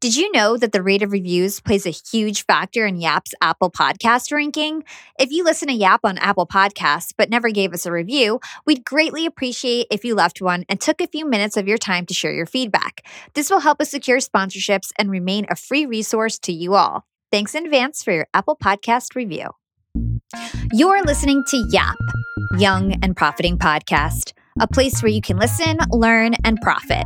Did you know that the rate of reviews plays a huge factor in Yap's Apple Podcast ranking? If you listen to Yap on Apple Podcasts but never gave us a review, we'd greatly appreciate if you left one and took a few minutes of your time to share your feedback. This will help us secure sponsorships and remain a free resource to you all. Thanks in advance for your Apple Podcast review. You're listening to Yap, Young and Profiting Podcast a place where you can listen, learn, and profit.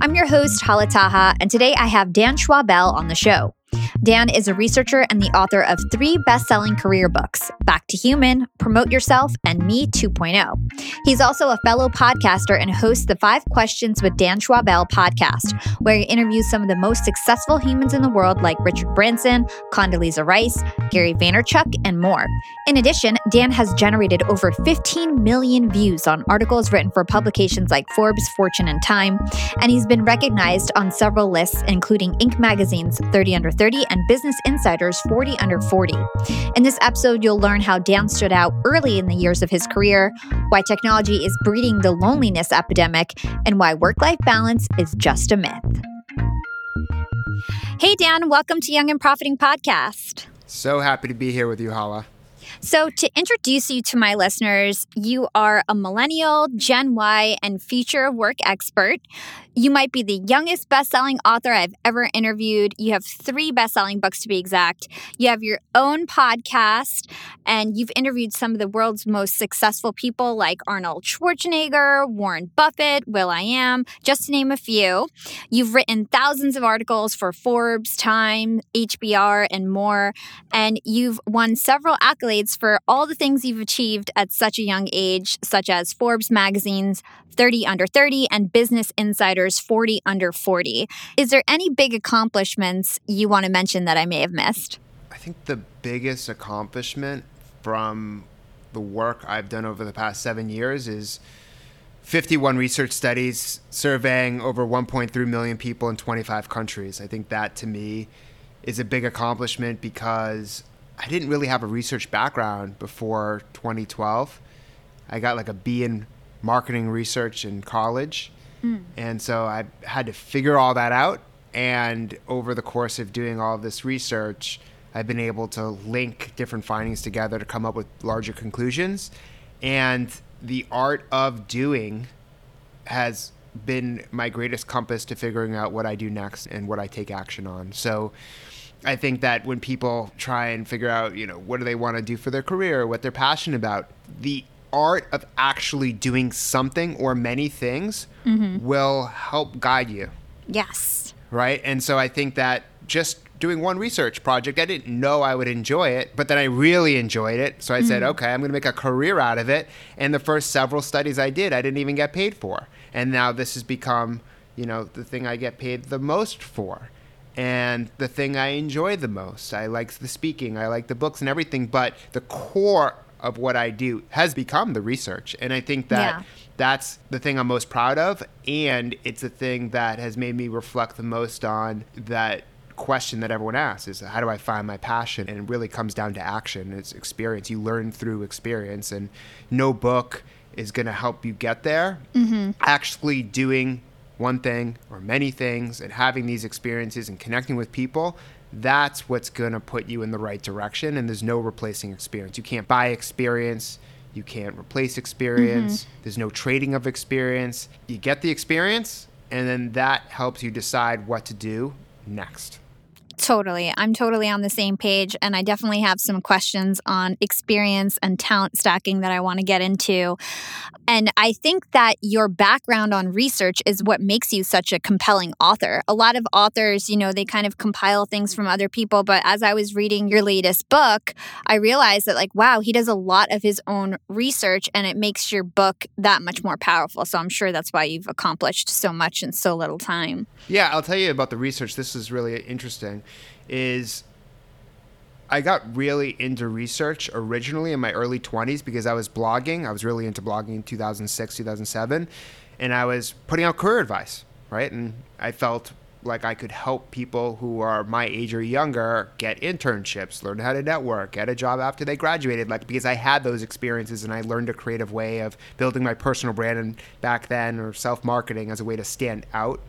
I'm your host, Hala Taha, and today I have Dan Schawbel on the show. Dan is a researcher and the author of three best selling career books Back to Human, Promote Yourself, and Me 2.0. He's also a fellow podcaster and hosts the Five Questions with Dan Schawbel podcast, where he interviews some of the most successful humans in the world like Richard Branson, Condoleezza Rice, Gary Vaynerchuk, and more. In addition, Dan has generated over 15 million views on articles written for publications like Forbes, Fortune, and Time, and he's been recognized on several lists, including Inc. magazine's 30 Under 30 and Business Insider's 40 Under 40. In this episode, you'll learn how Dan stood out early in the years of his career, why technology is breeding the loneliness epidemic, and why work life balance is just a myth. Hey, Dan, welcome to Young and Profiting Podcast. So happy to be here with you, Hala. So, to introduce you to my listeners, you are a millennial, Gen Y, and future work expert. You might be the youngest best-selling author I've ever interviewed. You have three best-selling books to be exact. You have your own podcast, and you've interviewed some of the world's most successful people like Arnold Schwarzenegger, Warren Buffett, Will I Am, just to name a few. You've written thousands of articles for Forbes, Time, HBR, and more, and you've won several accolades for all the things you've achieved at such a young age, such as Forbes magazine's 30 under 30 and Business Insider's 40 under 40. Is there any big accomplishments you want to mention that I may have missed? I think the biggest accomplishment from the work I've done over the past seven years is 51 research studies surveying over 1.3 million people in 25 countries. I think that to me is a big accomplishment because I didn't really have a research background before 2012. I got like a B in marketing research in college. Mm. And so I had to figure all that out. And over the course of doing all of this research, I've been able to link different findings together to come up with larger conclusions. And the art of doing has been my greatest compass to figuring out what I do next and what I take action on. So I think that when people try and figure out, you know, what do they want to do for their career, what they're passionate about, the art of actually doing something or many things mm-hmm. will help guide you. Yes. Right? And so I think that just doing one research project, I didn't know I would enjoy it, but then I really enjoyed it. So I mm-hmm. said, okay, I'm going to make a career out of it. And the first several studies I did, I didn't even get paid for. And now this has become, you know, the thing I get paid the most for. And the thing I enjoy the most. I like the speaking, I like the books and everything, but the core of what I do has become the research. And I think that yeah. that's the thing I'm most proud of. And it's the thing that has made me reflect the most on that question that everyone asks is how do I find my passion? And it really comes down to action. It's experience. You learn through experience. And no book is going to help you get there. Mm-hmm. Actually doing one thing or many things and having these experiences and connecting with people that's what's going to put you in the right direction. And there's no replacing experience. You can't buy experience. You can't replace experience. Mm-hmm. There's no trading of experience. You get the experience, and then that helps you decide what to do next. Totally. I'm totally on the same page. And I definitely have some questions on experience and talent stacking that I want to get into. And I think that your background on research is what makes you such a compelling author. A lot of authors, you know, they kind of compile things from other people. But as I was reading your latest book, I realized that, like, wow, he does a lot of his own research and it makes your book that much more powerful. So I'm sure that's why you've accomplished so much in so little time. Yeah, I'll tell you about the research. This is really interesting is I got really into research originally in my early 20s because I was blogging. I was really into blogging in 2006, 2007, and I was putting out career advice, right? And I felt like I could help people who are my age or younger get internships, learn how to network, get a job after they graduated, like because I had those experiences and I learned a creative way of building my personal brand and back then or self-marketing as a way to stand out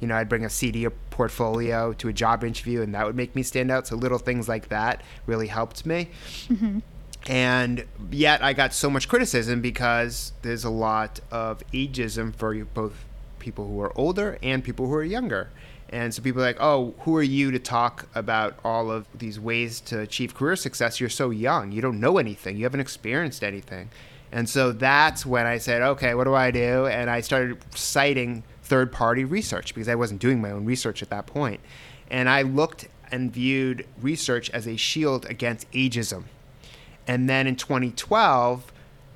you know, I'd bring a CD or portfolio to a job interview and that would make me stand out. So little things like that really helped me. Mm-hmm. And yet I got so much criticism because there's a lot of ageism for both people who are older and people who are younger. And so people are like, oh, who are you to talk about all of these ways to achieve career success? You're so young. You don't know anything. You haven't experienced anything. And so that's when I said, okay, what do I do? And I started citing third party research because I wasn't doing my own research at that point. And I looked and viewed research as a shield against ageism. And then in 2012,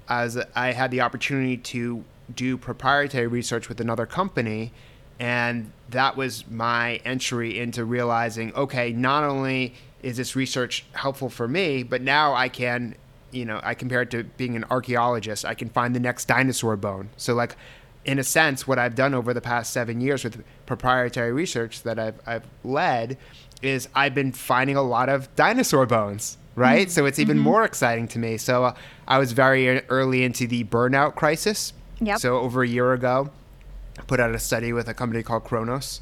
as I had the opportunity to do proprietary research with another company, and that was my entry into realizing okay, not only is this research helpful for me, but now I can, you know, I compare it to being an archaeologist. I can find the next dinosaur bone. So, like, in a sense, what I've done over the past seven years with proprietary research that I've, I've led is I've been finding a lot of dinosaur bones, right? Mm-hmm. So it's even mm-hmm. more exciting to me. So uh, I was very early into the burnout crisis. Yep. So over a year ago, I put out a study with a company called Kronos,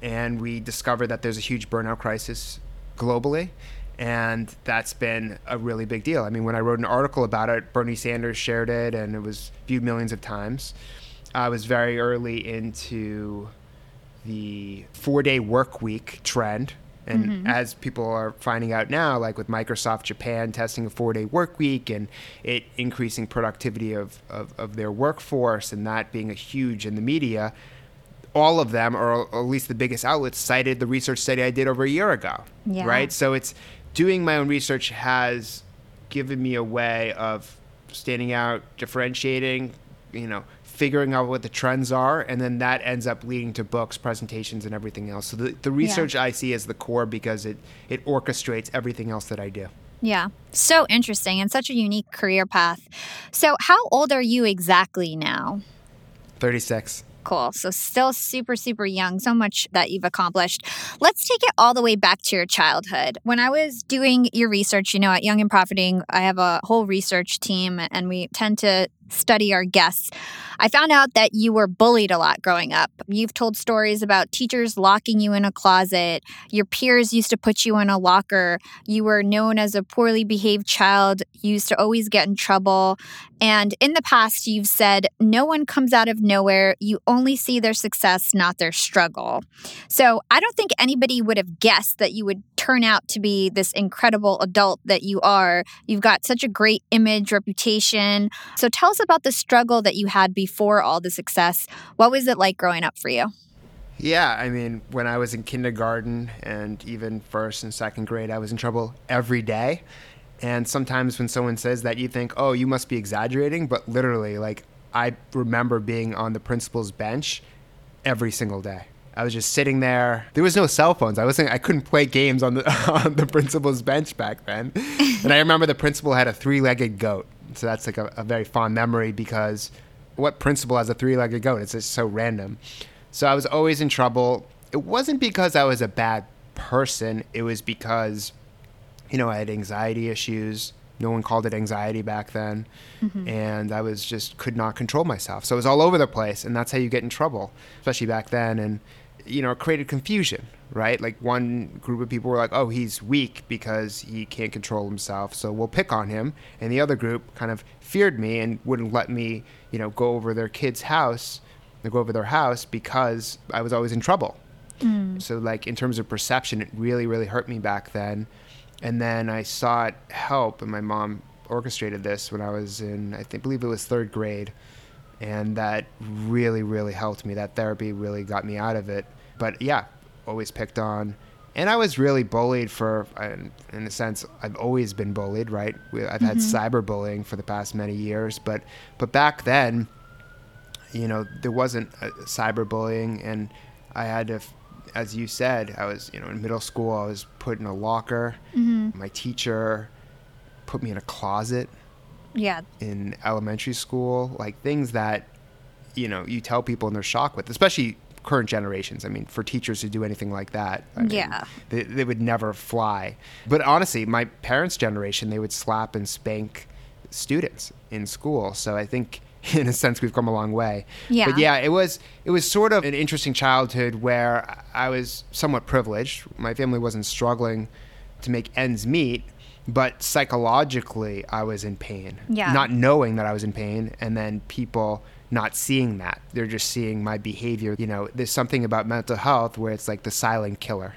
and we discovered that there's a huge burnout crisis globally. And that's been a really big deal. I mean, when I wrote an article about it, Bernie Sanders shared it and it was viewed millions of times. I was very early into the four day work week trend. And mm-hmm. as people are finding out now, like with Microsoft Japan testing a four day work week and it increasing productivity of, of, of their workforce and that being a huge in the media, all of them, or at least the biggest outlets, cited the research study I did over a year ago. Yeah. Right? So it's doing my own research has given me a way of standing out, differentiating, you know, figuring out what the trends are, and then that ends up leading to books, presentations, and everything else. So the, the research yeah. I see as the core because it it orchestrates everything else that I do. Yeah. So interesting and such a unique career path. So, how old are you exactly now? 36. Cool. So, still super, super young. So much that you've accomplished. Let's take it all the way back to your childhood. When I was doing your research, you know, at Young and Profiting, I have a whole research team and we tend to study our guests. I found out that you were bullied a lot growing up. You've told stories about teachers locking you in a closet. Your peers used to put you in a locker. You were known as a poorly behaved child, you used to always get in trouble. And in the past, you've said, no one comes out of nowhere. You only see their success, not their struggle. So I don't think anybody would have guessed that you would turn out to be this incredible adult that you are. You've got such a great image, reputation. So tell us about the struggle that you had before all the success. What was it like growing up for you? Yeah, I mean, when I was in kindergarten and even first and second grade, I was in trouble every day. And sometimes when someone says that, you think, oh, you must be exaggerating. But literally, like, I remember being on the principal's bench every single day. I was just sitting there. There was no cell phones. I wasn't. I couldn't play games on the on the principal's bench back then. and I remember the principal had a three-legged goat. So that's like a, a very fond memory because what principal has a three-legged goat? It's just so random. So I was always in trouble. It wasn't because I was a bad person. It was because, you know, I had anxiety issues. No one called it anxiety back then. Mm-hmm. And I was just could not control myself. So it was all over the place. And that's how you get in trouble, especially back then. And you know, it created confusion, right? Like one group of people were like, "Oh, he's weak because he can't control himself, so we'll pick on him." And the other group kind of feared me and wouldn't let me, you know, go over their kid's house, go over their house because I was always in trouble. Mm. So like in terms of perception, it really really hurt me back then. And then I sought help, and my mom orchestrated this when I was in, I think, believe it was third grade and that really really helped me that therapy really got me out of it but yeah always picked on and i was really bullied for in a sense i've always been bullied right i've had mm-hmm. cyberbullying for the past many years but but back then you know there wasn't cyberbullying and i had to as you said i was you know in middle school i was put in a locker mm-hmm. my teacher put me in a closet yeah in elementary school like things that you know you tell people and they're shocked with especially current generations i mean for teachers to do anything like that I yeah they, they would never fly but honestly my parents generation they would slap and spank students in school so i think in a sense we've come a long way. Yeah. But yeah, it was it was sort of an interesting childhood where I was somewhat privileged. My family wasn't struggling to make ends meet, but psychologically I was in pain. Yeah. Not knowing that I was in pain and then people not seeing that. They're just seeing my behavior. You know, there's something about mental health where it's like the silent killer.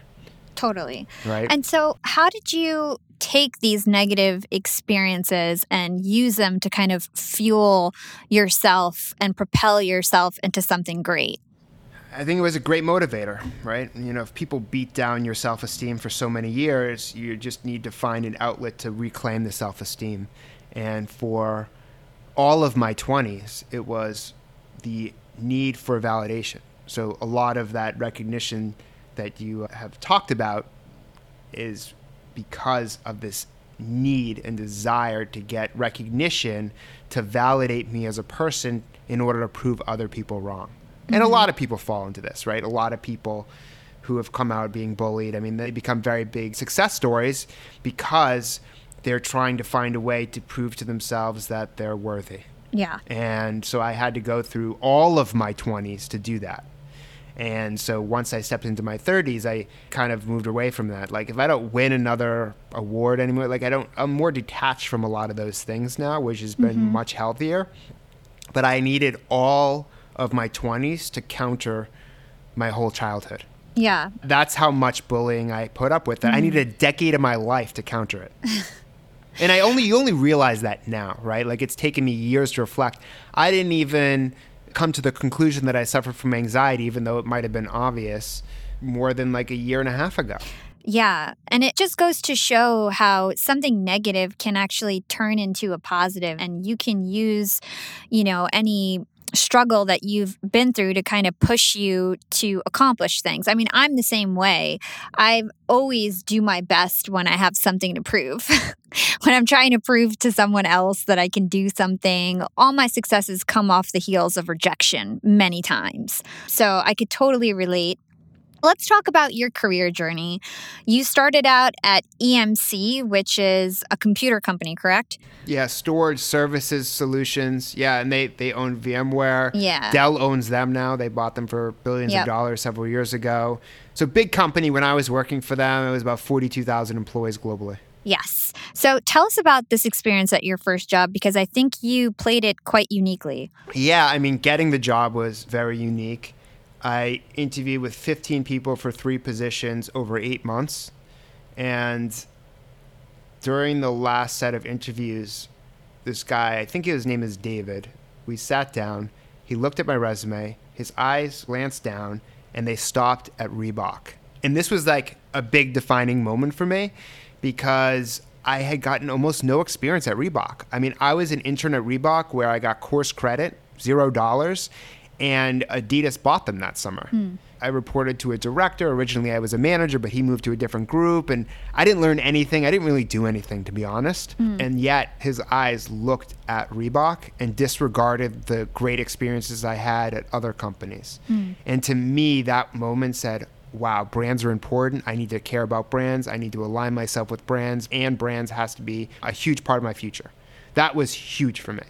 Totally. Right. And so, how did you take these negative experiences and use them to kind of fuel yourself and propel yourself into something great? I think it was a great motivator, right? You know, if people beat down your self esteem for so many years, you just need to find an outlet to reclaim the self esteem. And for all of my 20s, it was the need for validation. So a lot of that recognition that you have talked about is because of this need and desire to get recognition to validate me as a person in order to prove other people wrong. And a mm-hmm. lot of people fall into this, right? A lot of people who have come out being bullied, I mean, they become very big success stories because they're trying to find a way to prove to themselves that they're worthy. Yeah. And so I had to go through all of my 20s to do that. And so once I stepped into my 30s, I kind of moved away from that. Like if I don't win another award anymore, like I don't I'm more detached from a lot of those things now, which has been mm-hmm. much healthier. But I needed all of my 20s to counter my whole childhood. Yeah. That's how much bullying I put up with. That I mm-hmm. needed a decade of my life to counter it. and I only you only realize that now, right? Like it's taken me years to reflect. I didn't even come to the conclusion that I suffered from anxiety, even though it might have been obvious more than like a year and a half ago. Yeah. And it just goes to show how something negative can actually turn into a positive and you can use, you know, any struggle that you've been through to kind of push you to accomplish things. I mean, I'm the same way. I always do my best when I have something to prove. when I'm trying to prove to someone else that I can do something, all my successes come off the heels of rejection many times. So I could totally relate. Let's talk about your career journey. You started out at EMC, which is a computer company, correct? Yeah, storage services solutions. Yeah, and they they own VMware. Yeah. Dell owns them now. They bought them for billions Yep. of dollars several years ago. So big company. When I was working for them, it was about forty two thousand employees globally. Yes. So tell us about this experience at your first job because I think you played it quite uniquely. Yeah, I mean, getting the job was very unique. I interviewed with 15 people for three positions over eight months. And during the last set of interviews, this guy, I think his name is David, we sat down. He looked at my resume, his eyes glanced down, and they stopped at Reebok. And this was like a big defining moment for me because I had gotten almost no experience at Reebok. I mean, I was an intern at Reebok where I got course credit, zero dollars, and Adidas bought them that summer. Hmm. I reported to a director. Originally, I was a manager, but he moved to a different group, and I didn't learn anything. I didn't really do anything, to be honest. Hmm. And yet, his eyes looked at Reebok and disregarded the great experiences I had at other companies. Hmm. And to me, that moment said, wow, brands are important. I need to care about brands. I need to align myself with brands, and brands has to be a huge part of my future. That was huge for me.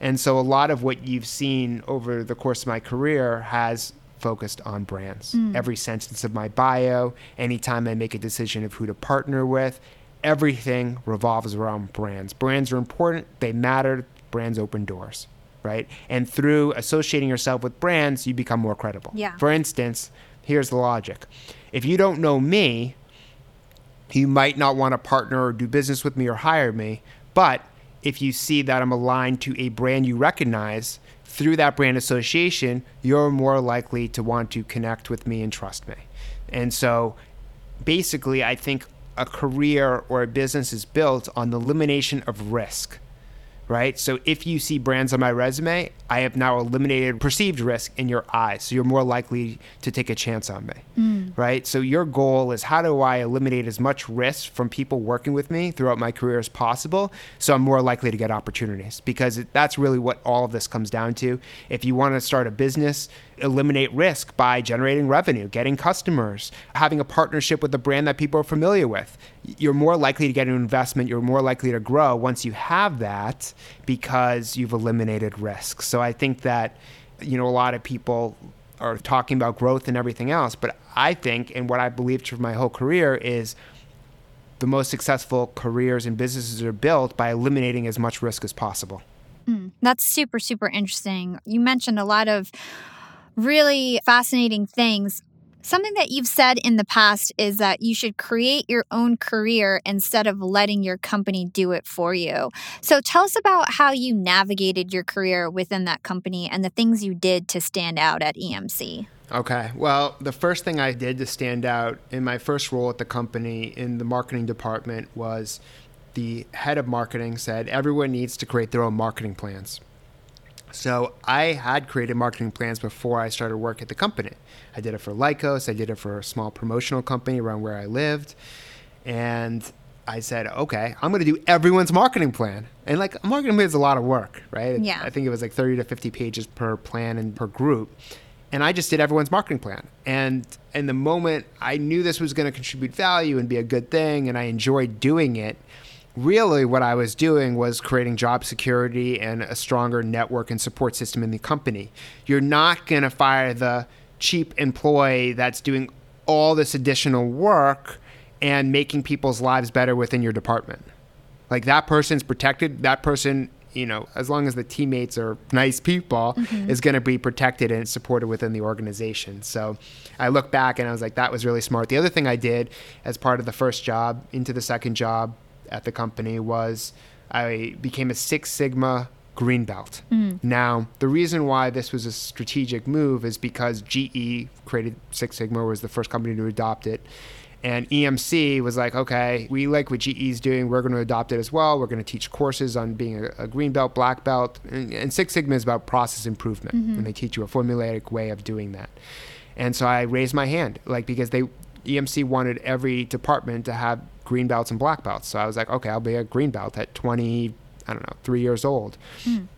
And so a lot of what you've seen over the course of my career has focused on brands. Mm. Every sentence of my bio, anytime I make a decision of who to partner with, everything revolves around brands. Brands are important, they matter, brands open doors, right? And through associating yourself with brands, you become more credible. Yeah. For instance, here's the logic. If you don't know me, you might not want to partner or do business with me or hire me. But if you see that I'm aligned to a brand you recognize through that brand association, you're more likely to want to connect with me and trust me. And so basically, I think a career or a business is built on the elimination of risk. Right? So if you see brands on my resume, I have now eliminated perceived risk in your eyes. So you're more likely to take a chance on me. Mm. Right? So your goal is how do I eliminate as much risk from people working with me throughout my career as possible so I'm more likely to get opportunities because that's really what all of this comes down to. If you want to start a business eliminate risk by generating revenue, getting customers, having a partnership with a brand that people are familiar with. You're more likely to get an investment, you're more likely to grow once you have that because you've eliminated risk. So I think that, you know, a lot of people are talking about growth and everything else, but I think, and what I believed for my whole career is the most successful careers and businesses are built by eliminating as much risk as possible. Mm, that's super, super interesting. You mentioned a lot of really fascinating things. Something that you've said in the past is that you should create your own career instead of letting your company do it for you. So tell us about how you navigated your career within that company and the things you did to stand out at EMC. Okay. Well, the first thing I did to stand out in my first role at the company in the marketing department was the head of marketing said everyone needs to create their own marketing plans. So I had created marketing plans before I started work at the company. I did it for Lycos, I did it for a small promotional company around where I lived. And I said, okay, I'm going to do everyone's marketing plan. And like, a marketing plan is a lot of work, right? Yeah. I think it was like 30 to 50 pages per plan and per group. And I just did everyone's marketing plan. And in the moment I knew this was going to contribute value and be a good thing, and I enjoyed doing it, really what I was doing was creating job security and a stronger network and support system in the company. You're not going to fire the cheap employee that's doing all this additional work and making people's lives better within your department. Like that person's protected, that person, you know, as long as the teammates are nice people, mm-hmm. is going to be protected and supported within the organization. So I look back and I was like, that was really smart. The other thing I did as part of the first job into the second job at the company was I became a Six Sigma green belt. Mm. Now, the reason why this was a strategic move is because GE created Six Sigma, was the first company to adopt it. And EMC was like, okay, we like what GE's doing. We're going to adopt it as well. We're going to teach courses on being a, a green belt, black belt. And, and, Six Sigma is about process improvement. Mm-hmm. And they teach you a formulaic way of doing that. And so I raised my hand, like, because they, EMC wanted every department to have green belts and black belts. So I was like, okay, I'll be a green belt at 20, I don't know, three years old. Mm.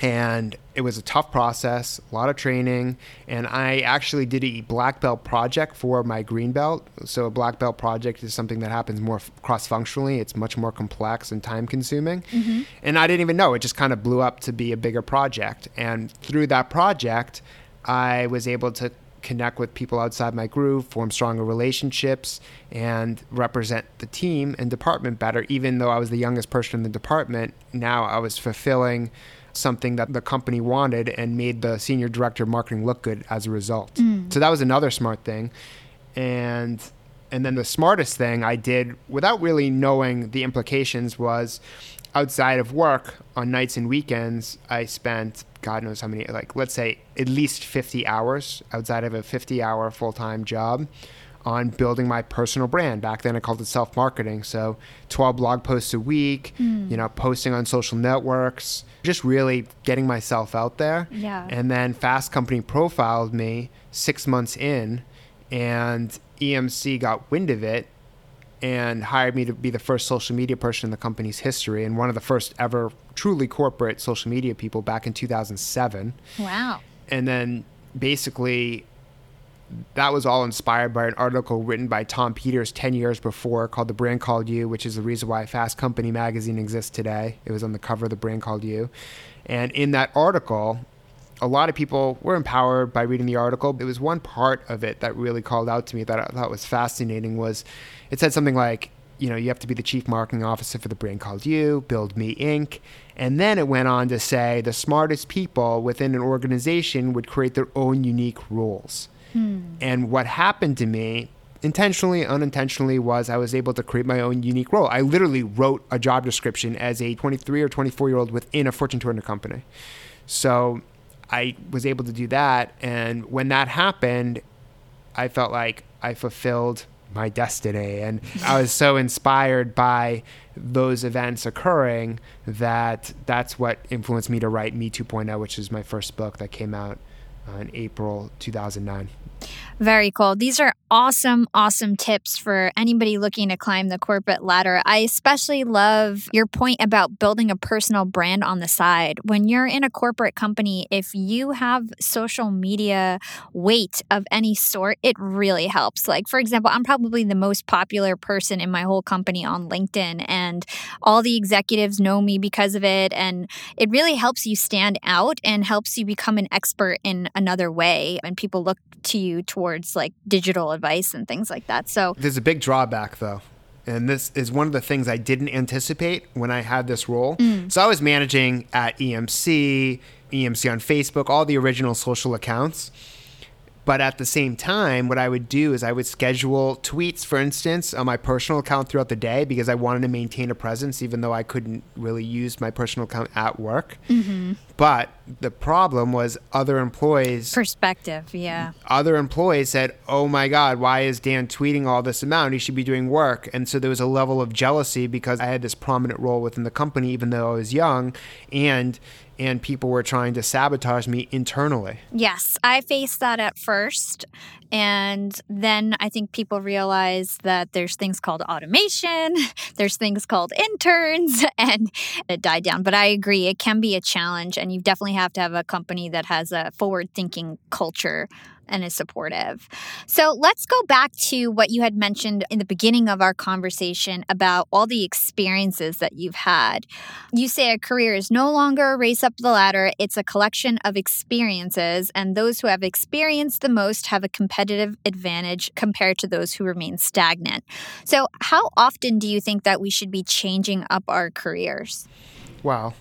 And it was a tough process, a lot of training. And I actually did a black belt project for my green belt. So, a black belt project is something that happens more cross functionally, it's much more complex and time consuming. Mm-hmm. And I didn't even know, it just kind of blew up to be a bigger project. And through that project, I was able to connect with people outside my group, form stronger relationships, and represent the team and department better. Even though I was the youngest person in the department, now I was fulfilling something that the company wanted and made the senior director of marketing look good as a result. Mm. So that was another smart thing. And and then the smartest thing I did without really knowing the implications was outside of work on nights and weekends, I spent God knows how many, like let's say at least 50 hours outside of a 50 hour full time job on building my personal brand. Back then I called it self marketing. So 12 blog posts a week, mm. you know, posting on social networks, just really getting myself out there. Yeah. And then Fast Company profiled me six months in and EMC got wind of it and hired me to be the first social media person in the company's history and one of the first ever truly corporate social media people back in 2007. Wow. And then basically that was all inspired by an article written by Tom Peters 10 years before called The Brand Called You, which is the reason why Fast Company magazine exists today. It was on the cover of The Brand Called You. And in that article, a lot of people were empowered by reading the article. It was one part of it that really called out to me that I thought was fascinating was it said something like, you know, you have to be the chief marketing officer for the brand called you, Build Me Inc. And then it went on to say the smartest people within an organization would create their own unique rules. Hmm. And what happened to me, intentionally, unintentionally, was I was able to create my own unique role. I literally wrote a job description as a 23 or 24 year old within a Fortune 200 company. So I was able to do that. And when that happened, I felt like I fulfilled my destiny. And I was so inspired by those events occurring that that's what influenced me to write Me 2.0, which is my first book that came out in April 2009. Very cool. These are awesome, awesome tips for anybody looking to climb the corporate ladder. I especially love your point about building a personal brand on the side. When you're in a corporate company, if you have social media weight of any sort, it really helps. Like, for example, I'm probably the most popular person in my whole company on LinkedIn, and all the executives know me because of it. And it really helps you stand out and helps you become an expert in another way. And people look to you towards towards like digital advice and things like that. So there's a big drawback though. And this is one of the things I didn't anticipate when I had this role. Mm. So I was managing at EMC, EMC on Facebook, all the original social accounts. But at the same time, what I would do is I would schedule tweets, for instance, on my personal account throughout the day because I wanted to maintain a presence, even though I couldn't really use my personal account at work. Mm-hmm. But the problem was other employees. Perspective, yeah. Other employees said, oh my God, why is Dan tweeting all this amount? He should be doing work. And so there was a level of jealousy because I had this prominent role within the company, even though I was young. And and people were trying to sabotage me internally. Yes, I faced that at first. And then I think people realize that there's things called automation, there's things called interns, and it died down. But I agree, it can be a challenge. And you definitely have to have a company that has a forward thinking culture and is supportive. So let's go back to what you had mentioned in the beginning of our conversation about all the experiences that you've had. You say a career is no longer a race up the ladder, it's a collection of experiences, and those who have experienced the most have a competitive advantage compared to those who remain stagnant. So, how often do you think that we should be changing up our careers? Well,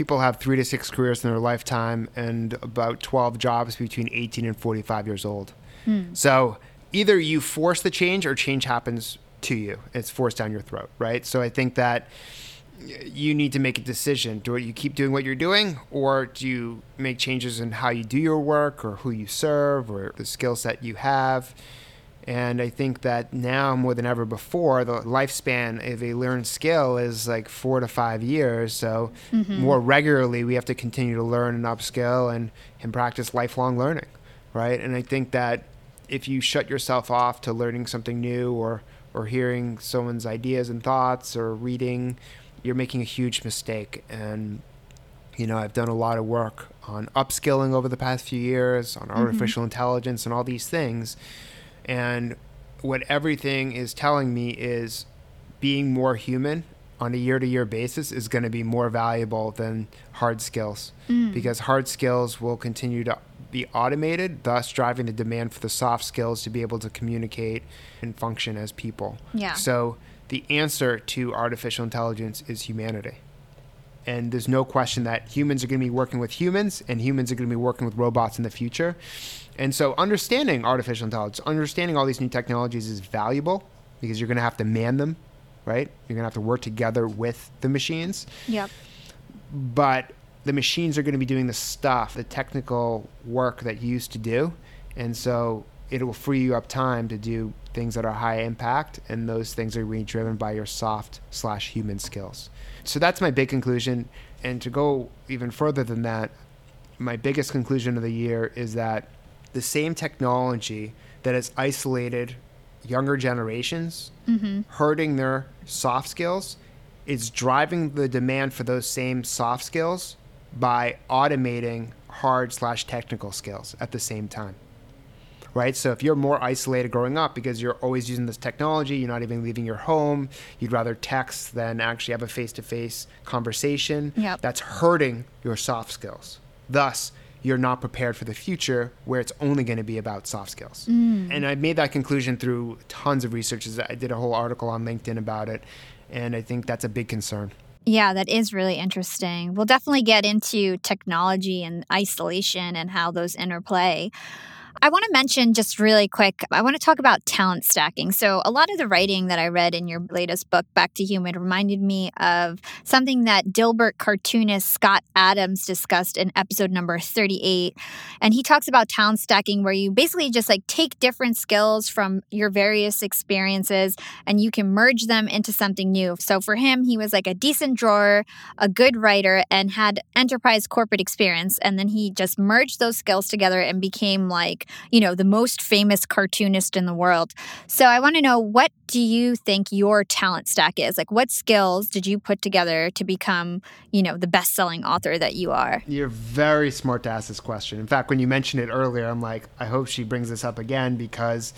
people have three to six careers in their lifetime and about 12 jobs between 18 and 45 years old. Hmm. So either you force the change or change happens to you. It's forced down your throat, right? So I think that you need to make a decision. Do you keep doing what you're doing, or do you make changes in how you do your work, or who you serve, or the skill set you have? And I think that now more than ever before, the lifespan of a learned skill is like four to five years. So mm-hmm. more regularly, we have to continue to learn and upskill and, and practice lifelong learning, right? And I think that if you shut yourself off to learning something new or or hearing someone's ideas and thoughts or reading, you're making a huge mistake. And you know, I've done a lot of work on upskilling over the past few years on mm-hmm. artificial mm-hmm. intelligence and all these things and what everything is telling me is being more human on a year to year basis is going to be more valuable than hard skills mm. because hard skills will continue to be automated, thus driving the demand for the soft skills to be able to communicate and function as people. Yeah. So the answer to artificial intelligence is humanity. And there's no question that humans are going to be working with humans and humans are going to be working with robots in the future. And so understanding artificial intelligence, understanding all these new technologies is valuable because you're going to have to man them, right? You're going to have to work together with the machines. Yep. But the machines are going to be doing the stuff, the technical work that you used to do. And so it will free you up time to do things that are high impact and those things are being driven by your soft slash human skills so that's my big conclusion and to go even further than that my biggest conclusion of the year is that the same technology that has isolated younger generations, mm-hmm. hurting their soft skills, is driving the demand for those same soft skills by automating hard slash technical skills at the same time. Right? So if you're more isolated growing up because you're always using this technology, you're not even leaving your home, you'd rather text than actually have a face to face conversation, yep. that's hurting your soft skills. Thus, you're not prepared for the future where it's only going to be about soft skills. Mm. And I made that conclusion through tons of research. I did a whole article on LinkedIn about it. And I think that's a big concern. Yeah, that is really interesting. We'll definitely get into technology and isolation and how those interplay. I want to mention just really quick, I want to talk about talent stacking. So, a lot of the writing that I read in your latest book, Back to Human, reminded me of something that Dilbert cartoonist Scott Adams discussed in episode number 38. And he talks about talent stacking, where you basically just like take different skills from your various experiences and you can merge them into something new. So, for him, he was like a decent drawer, a good writer, and had enterprise corporate experience. And then he just merged those skills together and became like you know, the most famous cartoonist in the world. So I want to know what do you think your talent stack is? Like what skills did you put together to become, you know, the best-selling author that you are? You're very smart to ask this question. In fact, when you mentioned it earlier, I'm like, I hope she brings this up again because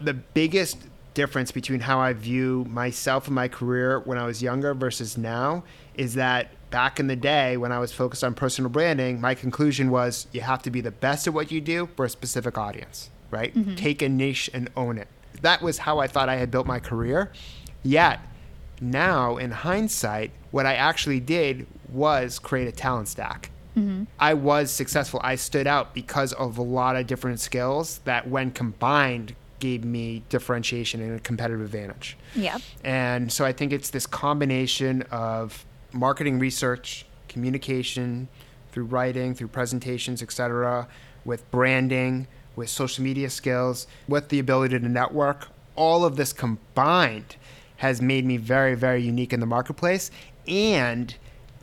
the biggest difference between how I view myself and my career when I was younger versus now is that back in the day when I was focused on personal branding, my conclusion was you have to be the best at what you do for a specific audience, right? Mm-hmm. Take a niche and own it. That was how I thought I had built my career. Yet, now in hindsight, what I actually did was create a talent stack. Mm-hmm. I was successful. I stood out because of a lot of different skills that, when combined, gave me differentiation and a competitive advantage. Yeah. And so I think it's this combination of marketing research, communication, through writing, through presentations, etc., with branding, with social media skills, with the ability to network. All of this combined has made me very, very unique in the marketplace. And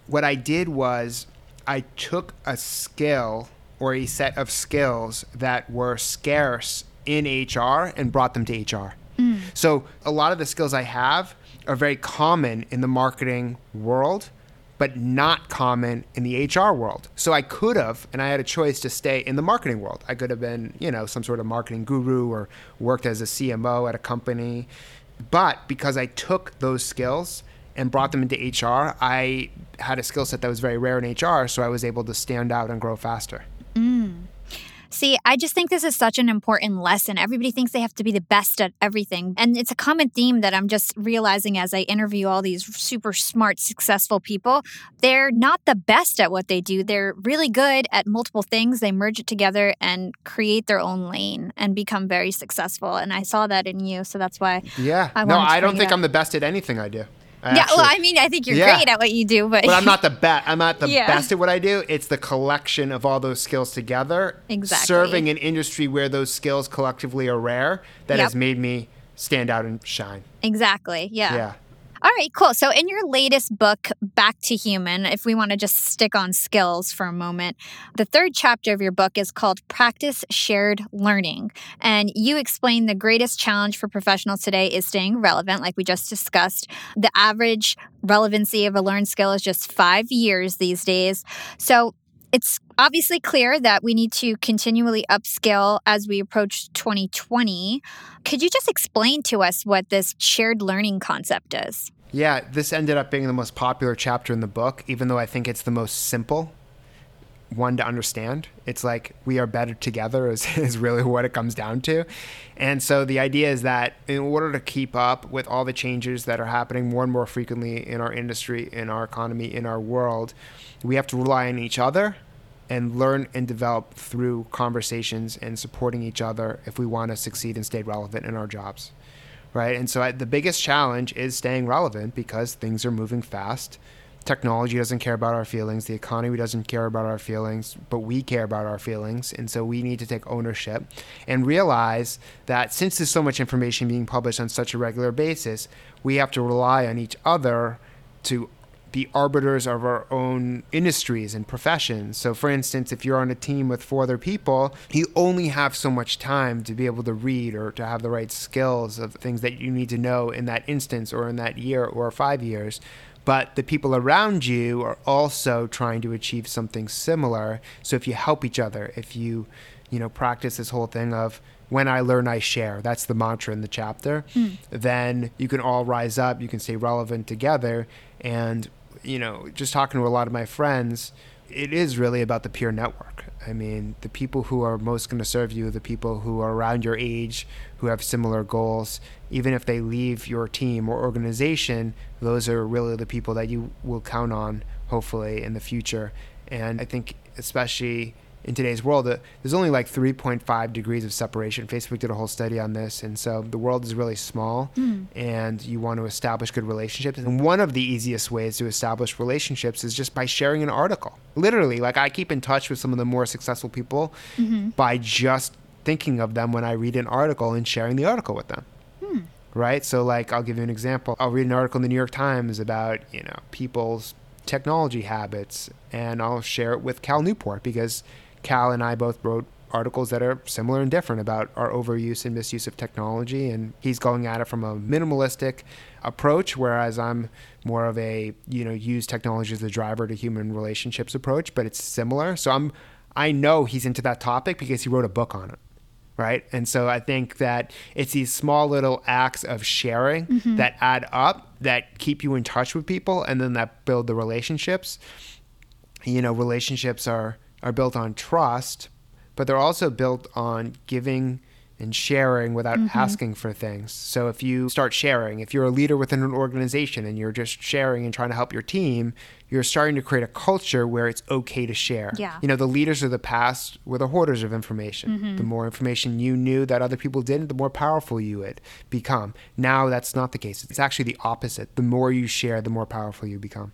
what I did was I took a skill or a set of skills that were scarce in HR and brought them to HR. Mm. So a lot of the skills I have are very common in the marketing world, but not common in the HR world. So I could have, and I had a choice to stay in the marketing world. I could have been, you know, some sort of marketing guru or worked as a CMO at a company. But because I took those skills and brought them into HR, I had a skill set that was very rare in HR, so I was able to stand out and grow faster. Mm. See, I just think this is such an important lesson. Everybody thinks they have to be the best at everything. And it's a common theme that I'm just realizing as I interview all these super smart, successful people. They're not the best at what they do. They're really good at multiple things. They merge it together and create their own lane and become very successful. And I saw that in you. So that's why. Yeah. I no, I don't think I'm the best at anything I do. I yeah, actually, well, I mean, I think you're yeah. great at what you do, but but I'm not the best. I'm not the yeah. best at what I do. It's the collection of all those skills together, exactly. serving an industry where those skills collectively are rare. That yep. has made me stand out and shine. Exactly. Yeah. Yeah. All right, cool. So, in your latest book, Back to Human, if we want to just stick on skills for a moment, the third chapter of your book is called Practice Shared Learning. And you explain the greatest challenge for professionals today is staying relevant, like we just discussed. The average relevancy of a learned skill is just five years these days. So, it's obviously clear that we need to continually upskill as we approach 2020. Could you just explain to us what this shared learning concept is? Yeah, this ended up being the most popular chapter in the book, even though I think it's the most simple one to understand. It's like we are better together is, is really what it comes down to. And so the idea is that in order to keep up with all the changes that are happening more and more frequently in our industry, in our economy, in our world, we have to rely on each other and learn and develop through conversations and supporting each other if we want to succeed and stay relevant in our jobs right? And so I, the biggest challenge is staying relevant because things are moving fast. Technology doesn't care about our feelings. The economy doesn't care about our feelings, but we care about our feelings. And so we need to take ownership and realize that since there's so much information being published on such a regular basis, we have to rely on each other to be arbiters of our own industries and professions. So, for instance, if you're on a team with four other people, you only have so much time to be able to read or to have the right skills of things that you need to know in that instance or in that year or five years. But the people around you are also trying to achieve something similar. So, if you help each other, if you, you know, practice this whole thing of when I learn, I share. That's the mantra in the chapter. Mm. Then you can all rise up, you can stay relevant together, and you know, just talking to a lot of my friends, it is really about the peer network. I mean, the people who are most going to serve you, the people who are around your age, who have similar goals, even if they leave your team or organization, those are really the people that you will count on, hopefully, in the future. And I think, especially in today's world, uh, there's only like 3.5 degrees of separation. Facebook did a whole study on this, and so the world is really small, mm. and you want to establish good relationships. And one of the easiest ways to establish relationships is just by sharing an article. Literally, like I keep in touch with some of the more successful people mm-hmm. by just thinking of them when I read an article and sharing the article with them. Mm. Right? So, like, I'll give you an example. I'll read an article in the New York Times about, you know, people's technology habits, and I'll share it with Cal Newport because Cal and I both wrote articles that are similar and different about our overuse and misuse of technology. And he's going at it from a minimalistic approach, whereas I'm more of a, you know, use technology as the driver to human relationships approach, but it's similar. So I'm, I know he's into that topic because he wrote a book on it right? And so I think that it's these small little acts of sharing mm-hmm. that add up that keep you in touch with people and then that build the relationships. You know, relationships are are built on trust, but they're also built on giving and sharing without mm-hmm. asking for things. So if you start sharing, if you're a leader within an organization and you're just sharing and trying to help your team, you're starting to create a culture where it's okay to share. Yeah. You know, the leaders of the past were the hoarders of information. Mm-hmm. The more information you knew that other people didn't, the more powerful you would become. Now that's not the case. It's actually the opposite. The more you share, the more powerful you become.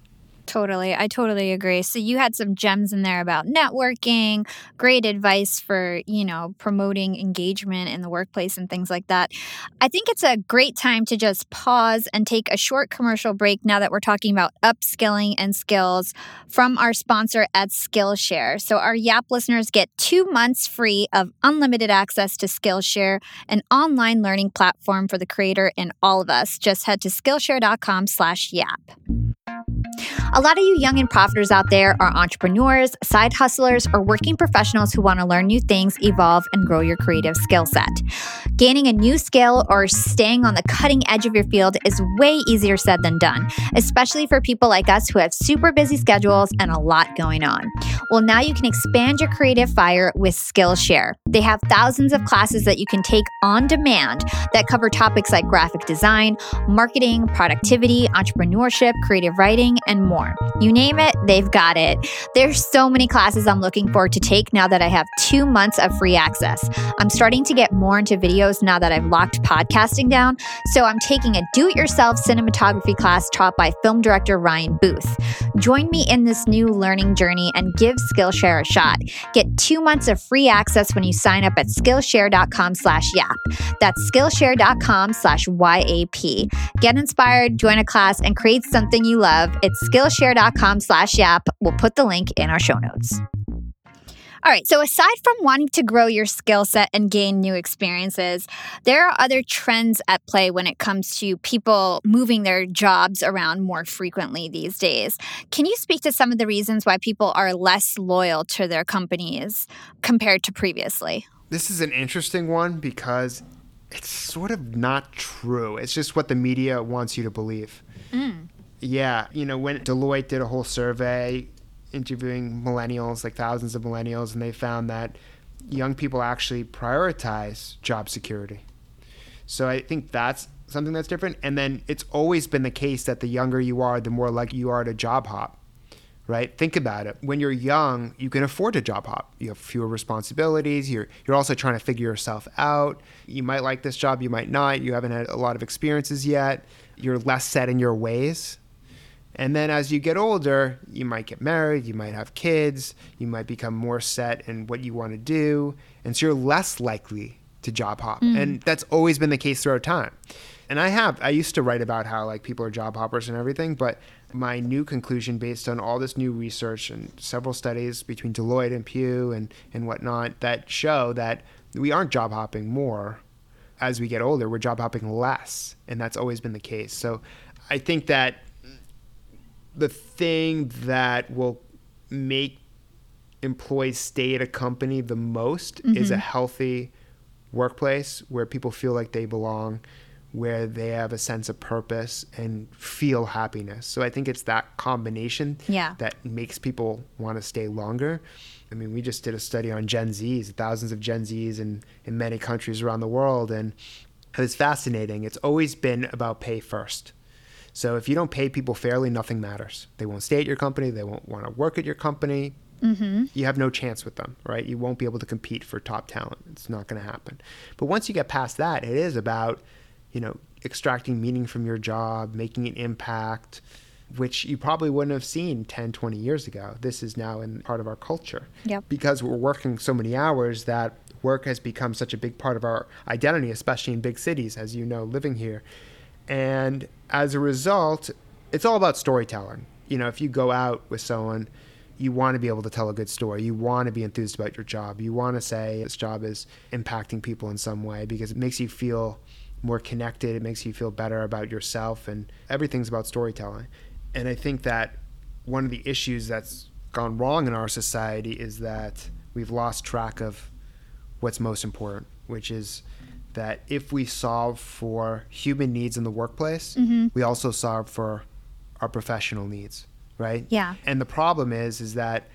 Totally. I totally agree. So you had some gems in there about networking, great advice for, you know, promoting engagement in the workplace and things like that. I think it's a great time to just pause and take a short commercial break now that we're talking about upskilling and skills from our sponsor at Skillshare. So our Yap listeners get 2 months free of unlimited access to Skillshare, an online learning platform for the creator and all of us. Just head to skillshare.com/yap. A lot of you young and profiters out there are entrepreneurs, side hustlers, or working professionals who want to learn new things, evolve, and grow your creative skill set. Gaining a new skill or staying on the cutting edge of your field is way easier said than done, especially for people like us who have super busy schedules and a lot going on. Well, now you can expand your creative fire with Skillshare. They have thousands of classes that you can take on demand that cover topics like graphic design, marketing, productivity, entrepreneurship, creative writing, and more. You name it, they've got it. There's so many classes I'm looking forward to take now that I have two months of free access. I'm starting to get more into videos now that I've locked podcasting down. So I'm taking a do it yourself cinematography class taught by film director Ryan Booth. Join me in this new learning journey and give Skillshare a shot. Get two months of free access when you sign up at Skillshare.com slash YAP. That's Skillshare.com slash YAP. Get inspired, join a class, and create something you love. It's Skillshare.com slash YAP. We'll put the link in our show notes. All right. So, aside from wanting to grow your skill set and gain new experiences, there are other trends at play when it comes to people moving their jobs around more frequently these days. Can you speak to some of the reasons why people are less loyal to their companies compared to previously? This is an interesting one because it's sort of not true. It's just what the media wants you to believe. Mm. Yeah. You know, when Deloitte did a whole survey interviewing millennials, like thousands of millennials, and they found that young people actually prioritize job security. So I think that's something that's different. And then it's always been the case that the younger you are, the more likely you are to job hop. Right? Think about it. When you're young, you can afford to job hop. You have fewer responsibilities. You're you're also trying to figure yourself out. You might like this job, you might not. You haven't had a lot of experiences yet. You're less set in your ways. And then as you get older, you might get married, you might have kids, you might become more set in what you want to do. And so you're less likely to job hop. Mm. And that's always been the case throughout time. And I have, I used to write about how like people are job hoppers and everything, but my new conclusion based on all this new research and several studies between Deloitte and Pew and, and whatnot that show that we aren't job hopping more as we get older, we're job hopping less. And that's always been the case. So I think that the thing that will make employees stay at a company the most mm-hmm. is a mm-hmm. healthy workplace where people feel like they belong, where they have a sense of purpose and feel happiness. So I think it's that combination yeah. that makes people want to stay longer. I mean, we just did a study on Gen Zs, thousands of Gen Zs in, in many countries around the world, and it's fascinating. It's always been about pay first. So if you don't pay people fairly, nothing matters. They won't stay at your company. They won't want to work at your company. Mm-hmm. You have no chance with them, right? You won't be able to compete for top talent. It's not going to happen. But once you get past that, it is about, you know, extracting meaning from your job, making an impact, which you probably wouldn't have seen 10, 20 years ago. This is now in part of our culture. Yep. Because we're working so many hours that work has become such a big part of our identity, especially in big cities, as you know, living here. And as a result, it's all about storytelling. You know, if you go out with someone, you want to be able to tell a good story. You want to be enthused about your job. You want to say this job is impacting people in some way because it makes you feel more connected. It makes you feel better about yourself, and everything's about storytelling. And I think that one of the issues that's gone wrong in our society is that we've lost track of what's most important, which is that if we solve for human needs in the workplace, Mm-hmm. we also solve for our professional needs, right? Yeah. And the problem is is that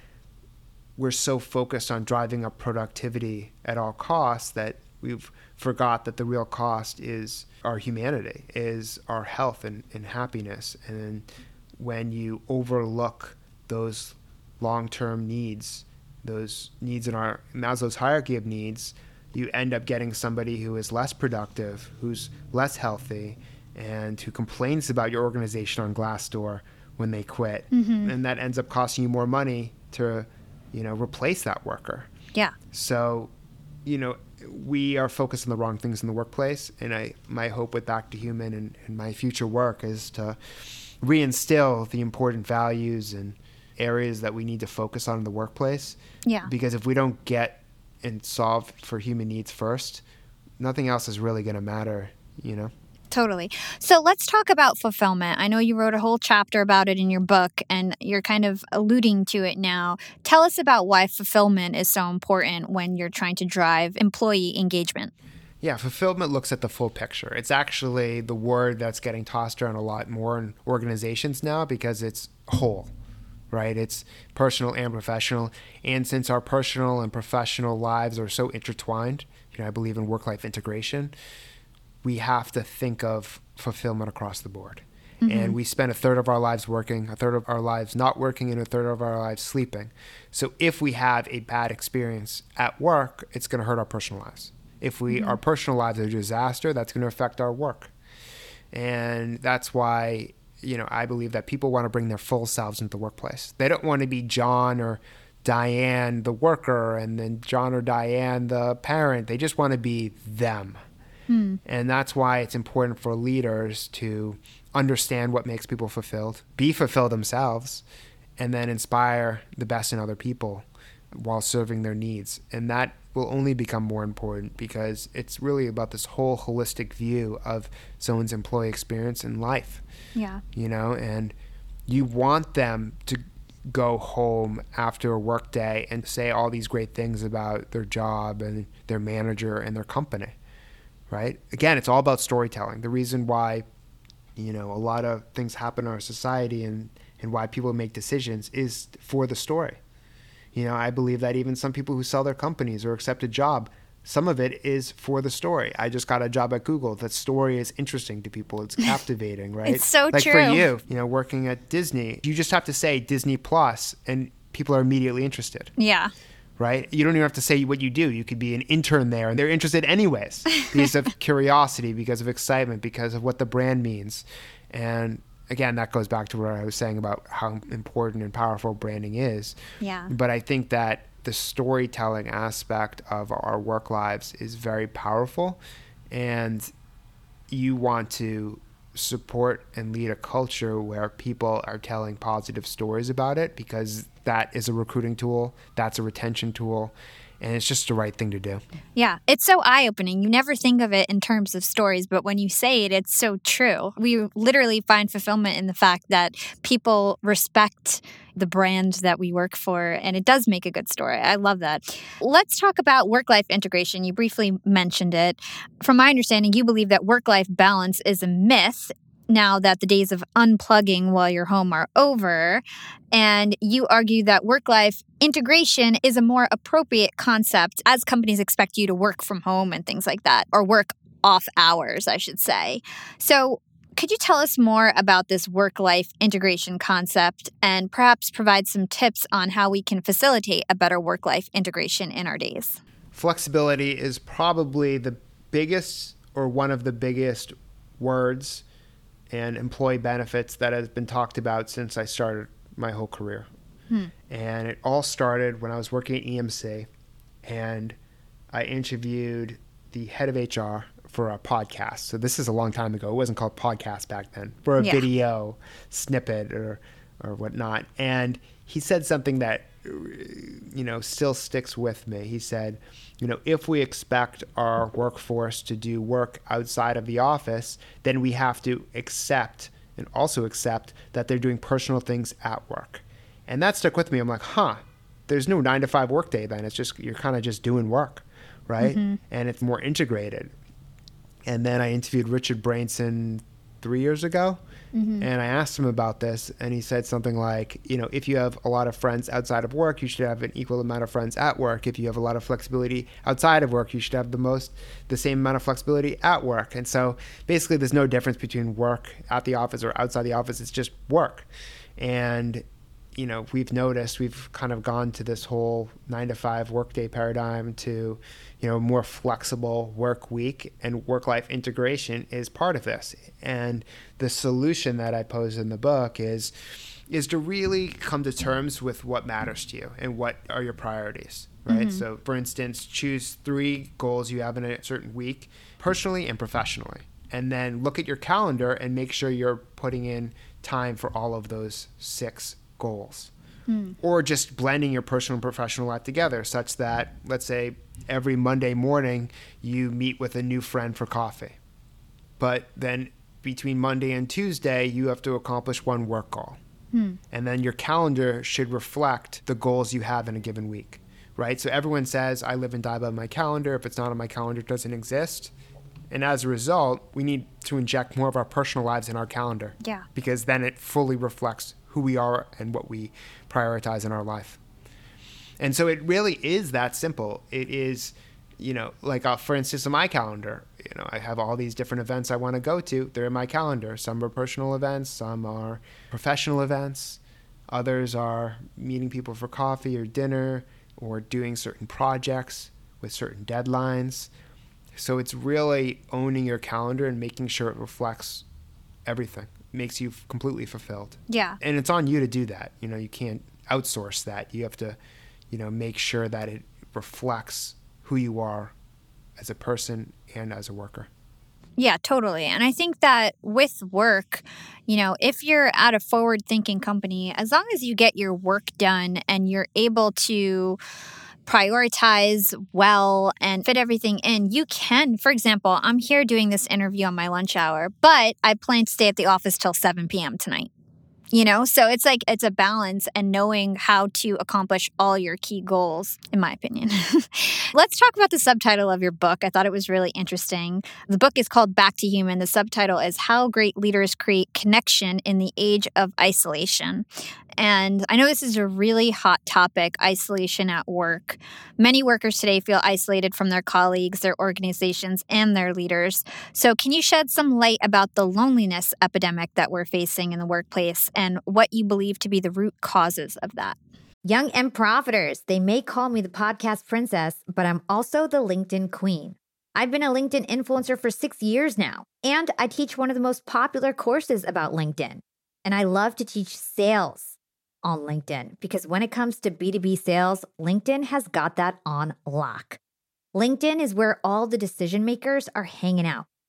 we're so focused on driving up productivity at all costs that we've forgot that the real cost is our humanity, is our health and, and happiness. And when you overlook those long term needs, those needs in our Maslow's hierarchy of needs, you end up getting somebody who is less productive, who's less healthy, and who complains about your organization on Glassdoor when they quit. Mm-hmm. And that ends up costing you more money to, you know, replace that worker. Yeah. So, you know, we are focused on the wrong things in the workplace. And I, my hope with Back to Human and, and my future work is to reinstill the important values and areas that we need to focus on in the workplace. Yeah. Because if we don't get and solve for human needs first, nothing else is really going to matter, you know? Totally. So let's talk about fulfillment. I know you wrote a whole chapter about it in your book and you're kind of alluding to it now. Tell us about why fulfillment is so important when you're trying to drive employee engagement. Yeah, fulfillment looks at the full picture. It's actually the word that's getting tossed around a lot more in organizations now because it's whole, right? It's personal and professional. And since our personal and professional lives are so intertwined, you know, I believe in work life integration, we have to think of fulfillment across the board. Mm-hmm. And we spend a third of our lives working, a third of our lives not working, and a third of our lives sleeping. So if we have a bad experience at work, it's going to hurt our personal lives. If we mm-hmm. our personal lives are a disaster, that's going to affect our work. And that's why, you know, I believe that people want to bring their full selves into the workplace. They don't want to be John or Diane, the worker, and then John or Diane, the parent. They just want to be them. Hmm. And that's why it's important for leaders to understand what makes people fulfilled, be fulfilled themselves, and then inspire the best in other people while serving their needs. And that will only become more important because it's really about this whole holistic view of someone's employee experience in life, Yeah. you know, and you want them to go home after a work day and say all these great things about their job and their manager and their company right? Again, it's all about storytelling. The reason why, you know, a lot of things happen in our society and, and why people make decisions is for the story. You know, I believe that even some people who sell their companies or accept a job, some of it is for the story. I just got a job at Google. That story is interesting to people. It's captivating, right? It's so like true. for you, you know, working at Disney, you just have to say Disney Plus and people are immediately interested Yeah. right? You don't even have to say what you do. You could be an intern there, and they're interested anyways because of curiosity, because of excitement, because of what the brand means. And again, that goes back to what I was saying about how important and powerful branding is. Yeah. But I think that the storytelling aspect of our work lives is very powerful, and you want to support and lead a culture where people are telling positive stories about it because that is a recruiting tool, that's a retention tool, and it's just the right thing to do. Yeah, it's so eye opening. You never think of it in terms of stories, but when you say it, it's so true. We literally find fulfillment in the fact that people respect the brand that we work for, and it does make a good story. I love that. Let's talk about work life integration. You briefly mentioned it. From my understanding, you believe that work life balance is a myth. Now that the days of unplugging while you're home are over, and you argue that work life integration is a more appropriate concept as companies expect you to work from home and things like that, or work off hours, I should say. So, could you tell us more about this work life integration concept and perhaps provide some tips on how we can facilitate a better work life integration in our days? Flexibility is probably the biggest or one of the biggest words and employee benefits that has been talked about since I started my whole career. Hmm. And it all started when I was working at EMC and I interviewed the head of HR for a podcast. So this is a long time ago. It wasn't called podcast back then. For a Yeah. video snippet or or whatnot. And he said something that, you know, still sticks with me. He said, you know, if we expect our workforce to do work outside of the office, then we have to accept and also accept that they're doing personal things at work. And that stuck with me. I'm like, huh, there's no nine to five workday then. It's just, you're kind of just doing work, right? Mm-hmm. And it's more integrated. And then I interviewed Richard Branson three years ago. Mm-hmm. And I asked him about this, and he said something like, you know, if you have a lot of friends outside of work, you should have an equal amount of friends at work. If you have a lot of flexibility outside of work, you should have the most, the same amount of flexibility at work. And so basically, there's no difference between work at the office or outside the office. It's just work. And you know, we've noticed we've kind of gone to this whole nine to five workday paradigm to, you know, more flexible work week and work life integration is part of this. And the solution that I pose in the book is is to really come to terms with what matters to you and what are your priorities, right? Mm-hmm. So, for instance, choose three goals you have in a certain week, personally and professionally. And then look at your calendar and make sure you're putting in time for all of those six goals. Mm. Or just blending your personal and professional life together, such that, let's say, every Monday morning you meet with a new friend for coffee. But then between Monday and Tuesday, you have to accomplish one work goal. Mm. And then your calendar should reflect the goals you have in a given week, right? So everyone says, I live and die by my calendar. If it's not on my calendar, it doesn't exist. And as a result, we need to inject more of our personal lives in our calendar. Yeah. Because then it fully reflects who we are and what we prioritize in our life. And so it really is that simple. It is, you know, like uh, for instance, on my calendar, you know, I have all these different events I want to go to. They're in my calendar. Some are personal events, some are professional events, others are meeting people for coffee or dinner or doing certain projects with certain deadlines. So it's really owning your calendar and making sure it reflects everything makes you completely fulfilled. Yeah. And it's on you to do that. You know, you can't outsource that. You have to, you know, make sure that it reflects who you are as a person and as a worker. Yeah, totally. And I think that with work, you know, if you're at a forward thinking company, as long as you get your work done and you're able to prioritize well and fit everything in, you can. For example, I'm here doing this interview on my lunch hour, but I plan to stay at the office till 7 p.m. tonight you know? So it's like it's a balance and knowing how to accomplish all your key goals in my opinion. Let's talk about the subtitle of your book. I thought it was really interesting. The book is called back to human. The subtitle is how great leaders create connection in the age of isolation. And I know this is a really hot topic isolation at work. Many workers today feel isolated from their colleagues, their organizations, and their leaders. So, can you shed some light about the loneliness epidemic that we're facing in the workplace what you believe to be the root causes of that. Young and profiters, they may call me the podcast princess, but I'm also the LinkedIn queen. I've been a LinkedIn influencer for six years now, and I teach one of the most popular courses about LinkedIn. And I love to teach sales on LinkedIn because when it comes to B2B sales, LinkedIn has got that on lock. LinkedIn is where all the decision makers are hanging out.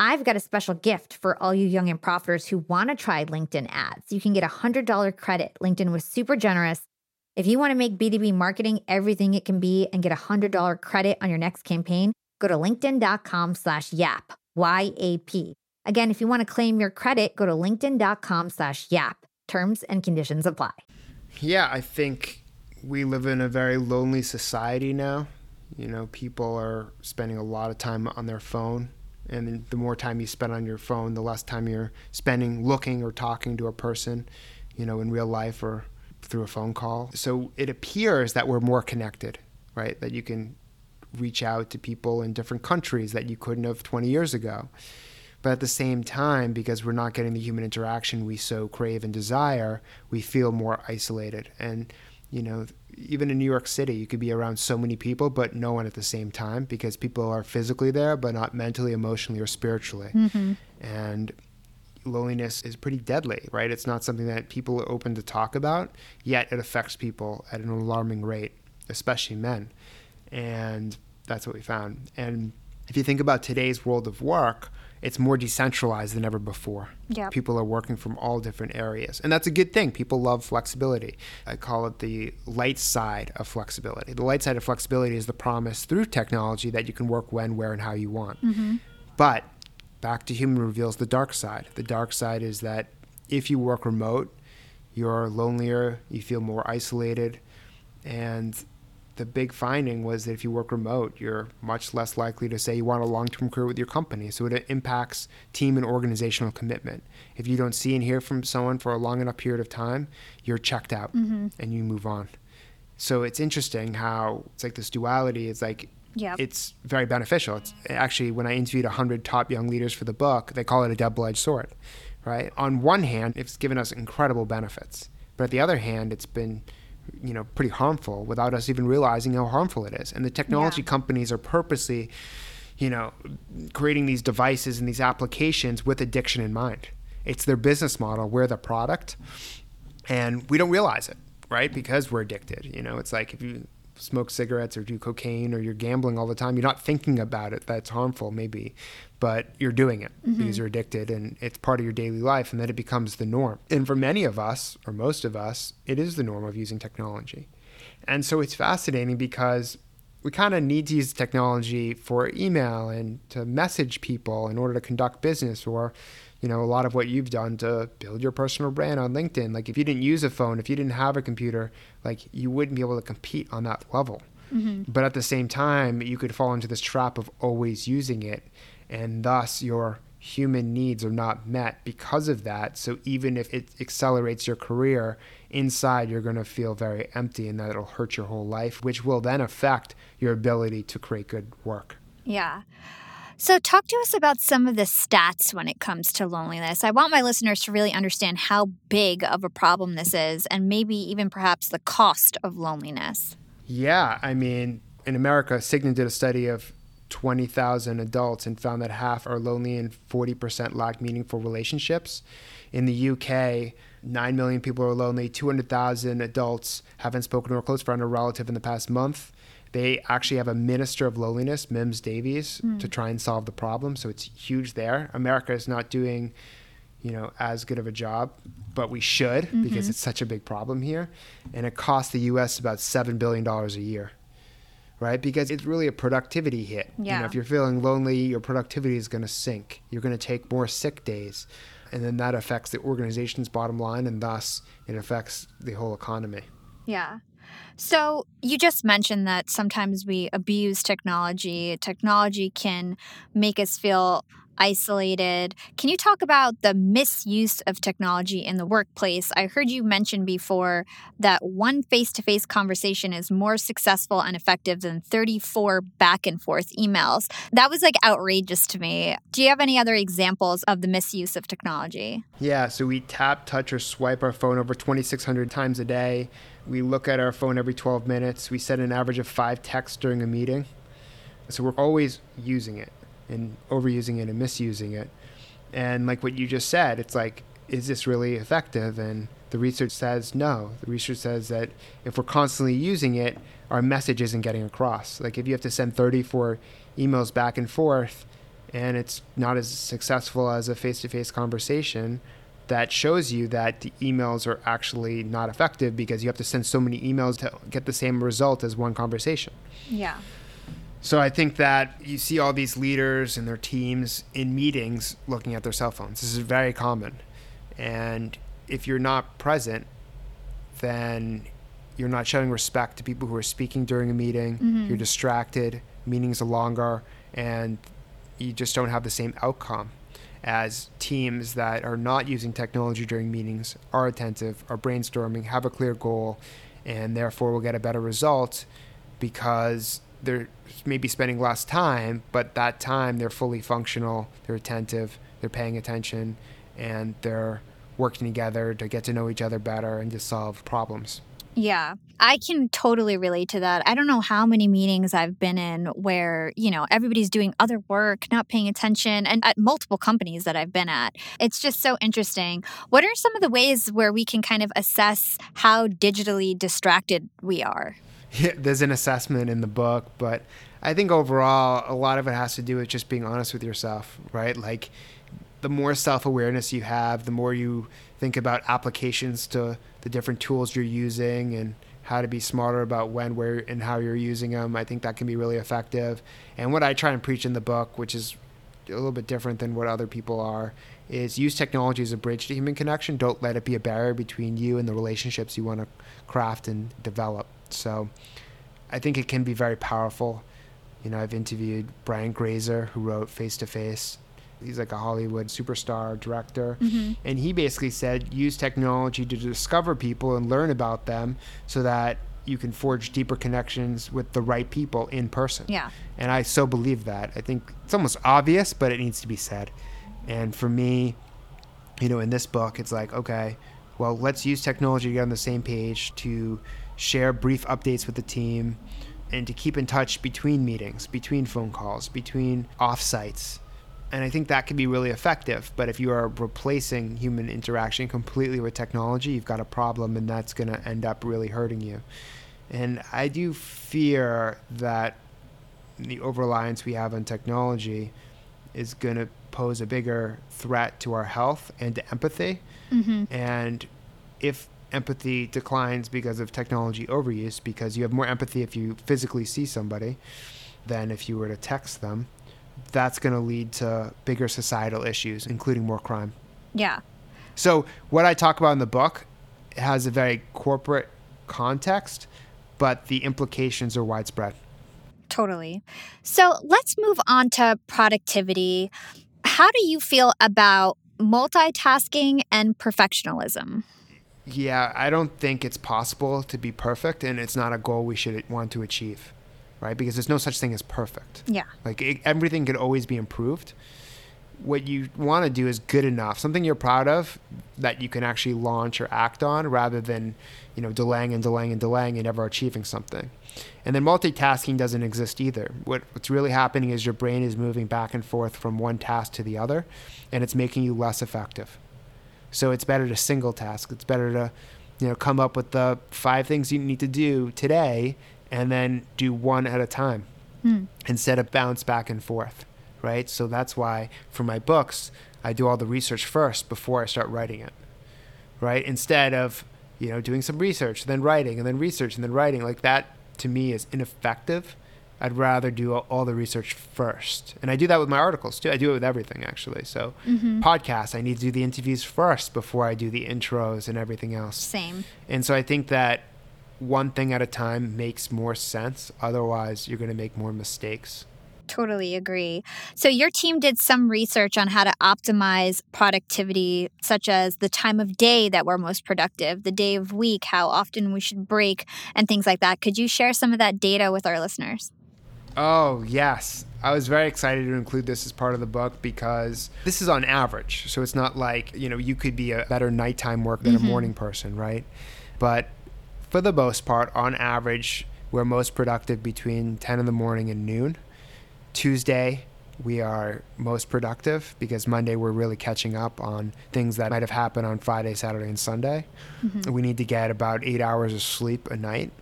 I've got a special gift for all you young and profiters who want to try LinkedIn ads. You can get a $100 credit. LinkedIn was super generous. If you want to make B2B marketing everything it can be and get a $100 credit on your next campaign, go to linkedin.com slash yap, Y-A-P. Again, if you want to claim your credit, go to linkedin.com slash yap. Terms and conditions apply. Yeah, I think we live in a very lonely society now. You know, people are spending a lot of time on their phone. And the more time you spend on your phone, the less time you're spending looking or talking to a person, you know, in real life or through a phone call. So it appears that we're more connected, right? That you can reach out to people in different countries that you couldn't have 20 years ago. But at the same time, because we're not getting the human interaction we so crave and desire, we feel more isolated. And, you know, even in New York City, you could be around so many people, but no one at the same time because people are physically there, but not mentally, emotionally, or spiritually. Mm-hmm. And loneliness is pretty deadly, right? It's not something that people are open to talk about, yet it affects people at an alarming rate, especially men. And that's what we found. And if you think about today's world of work, it's more decentralized than ever before. Yep. People are working from all different areas. And that's a good thing. People love flexibility. I call it the light side of flexibility. The light side of flexibility is the promise through technology that you can work when, where, and how you want. Mm-hmm. But back to human reveals the dark side. The dark side is that if you work remote, you're lonelier, you feel more isolated, and the big finding was that if you work remote, you're much less likely to say you want a long term career with your company. So it impacts team and organizational commitment. If you don't see and hear from someone for a long enough period of time, you're checked out mm-hmm. and you move on. So it's interesting how it's like this duality It's like Yep. it's very beneficial. It's actually when I interviewed 100 top young leaders for the book, they call it a double-edged sword, right? On one hand, it's given us incredible benefits, but at the other hand, it's been you know pretty harmful without us even realizing how harmful it is. And the technology Yeah. companies are purposely, you know, creating these devices and these applications with addiction in mind. It's their business model. We're the product, and we don't realize it, right? Because we're addicted. You know, it's like if you smoke cigarettes or do cocaine or you're gambling all the time, you're not thinking about it. That's harmful, maybe, but you're doing it because mm-hmm. you're addicted and it's part of your daily life, and then it becomes the norm. And for many of us, or most of us, it is the norm of using technology. And so it's fascinating because we kind of need to use technology for email and to message people in order to conduct business or you know a lot of what you've done to build your personal brand on linkedin. Like if you didn't use a phone if you didn't have a computer like you wouldn't be able to compete on that level. Mm-hmm. But at the same time you could fall into this trap of always using it and thus your human needs are not met because of that so even if it accelerates your career inside you're going to feel very empty and that it'll hurt your whole life which will then affect your ability to create good work Yeah. So, talk to us about some of the stats when it comes to loneliness. I want my listeners to really understand how big of a problem this is and maybe even perhaps the cost of loneliness. Yeah, I mean, in America, Cigna did a study of 20,000 adults and found that half are lonely and 40% lack meaningful relationships. In the UK, 9 million people are lonely, 200,000 adults haven't spoken to a close friend or relative in the past month. They actually have a minister of loneliness, Mims Davies, hmm. to try and solve the problem. So it's huge there. America is not doing, you know, as good of a job, but we should because mm-hmm. it's such a big problem here. And it costs the US about $7 billion a year right? Because it's really a productivity hit. You Yeah. know, if you're feeling lonely, your productivity is going to sink. You're going to take more sick days. And then that affects the organization's bottom line, and thus it affects the whole economy. Yeah. So, you just mentioned that sometimes we abuse technology. Technology can make us feel isolated. Can you talk about the misuse of technology in the workplace? I heard you mention before that one face to face conversation is more successful and effective than 34 back and forth emails. That was like outrageous to me. Do you have any other examples of the misuse of technology? Yeah, so we tap, touch, or swipe our phone over 2,600 times a day. We look at our phone every 12 minutes. We send an average of five texts during a meeting. So we're always using it and overusing it and misusing it. And like what you just said, it's like, is this really effective? And the research says no. The research says that if we're constantly using it, our message isn't getting across. Like if you have to send 34 emails back and forth and it's not as successful as a face to face conversation, that shows you that the emails are actually not effective because you have to send so many emails to get the same result as one conversation. Yeah. So I think that you see all these leaders and their teams in meetings looking at their cell phones. This is very common. And if you're not present, then you're not showing respect to people who are speaking during a meeting. Mm-hmm. You're distracted. Meetings are longer, and you just don't have the same outcome as teams that are not using technology during meetings, are attentive, are brainstorming, have a clear goal, and therefore will get a better result because they're maybe spending less time, but that time they're fully functional, they're attentive, they're paying attention, and they're working together to get to know each other better and to solve problems. Yeah, I can totally relate to that. I don't know how many meetings I've been in where, you know, everybody's doing other work, not paying attention, and at multiple companies that I've been at. It's just so interesting. What are some of the ways where we can kind of assess how digitally distracted we are? There's an assessment in the book, but I think overall, a lot of it has to do with just being honest with yourself, right? Like, the more self awareness you have, the more you think about applications to the different tools you're using and how to be smarter about when, where, and how you're using them. I think that can be really effective. And what I try and preach in the book, which is a little bit different than what other people are, is use technology as a bridge to human connection. Don't let it be a barrier between you and the relationships you want to craft and develop. So I think it can be very powerful. You know, I've interviewed Brian Grazer, who wrote Face to Face he's like a Hollywood superstar director. Mm-hmm. And he basically said use technology to discover people and learn about them so that you can forge deeper connections with the right people in person. Yeah. And I so believe that. I think it's almost obvious, but it needs to be said. And for me, you know, in this book, it's like, okay, well, let's use technology to get on the same page to share brief updates with the team and to keep in touch between meetings, between phone calls, between offsites and I think that can be really effective. But if you are replacing human interaction completely with technology, you've got a problem, and that's going to end up really hurting you. And I do fear that the over reliance we have on technology is going to pose a bigger threat to our health and to empathy. Mm-hmm. And if empathy declines because of technology overuse, because you have more empathy if you physically see somebody than if you were to text them that's going to lead to bigger societal issues, including more crime. Yeah. So, what I talk about in the book has a very corporate context, but the implications are widespread. Totally. So, let's move on to productivity. How do you feel about multitasking and perfectionism? Yeah, I don't think it's possible to be perfect, and it's not a goal we should want to achieve right? Because there's no such thing as perfect. Yeah. Like it, everything could always be improved. What you want to do is good enough, something you're proud of that you can actually launch or act on rather than, you know, delaying and delaying and delaying and never achieving something. And then multitasking doesn't exist either. What, what's really happening is your brain is moving back and forth from one task to the other, and it's making you less effective. So it's better to single task. It's better to, you know, come up with the five things you need to do today and then do one at a time hmm. instead of bounce back and forth, right? So that's why for my books, I do all the research first before I start writing it, right? Instead of, you know, doing some research, then writing, and then research, and then writing. Like that to me is ineffective. I'd rather do all the research first. And I do that with my articles too. I do it with everything actually. So, mm-hmm. podcasts, I need to do the interviews first before I do the intros and everything else. Same. And so I think that one thing at a time makes more sense. Otherwise, you're going to make more mistakes. Totally agree. So, your team did some research on how to optimize productivity, such as the time of day that we're most productive, the day of week, how often we should break, and things like that. Could you share some of that data with our listeners? Oh, yes. I was very excited to include this as part of the book because this is on average. So, it's not like, you know, you could be a better nighttime work than mm-hmm. a morning person, right? But for the most part, on average, we're most productive between 10 in the morning and noon. Tuesday, we are most productive because Monday we're really catching up on things that might have happened on Friday, Saturday, and Sunday. Mm-hmm. We need to get about eight hours of sleep a night.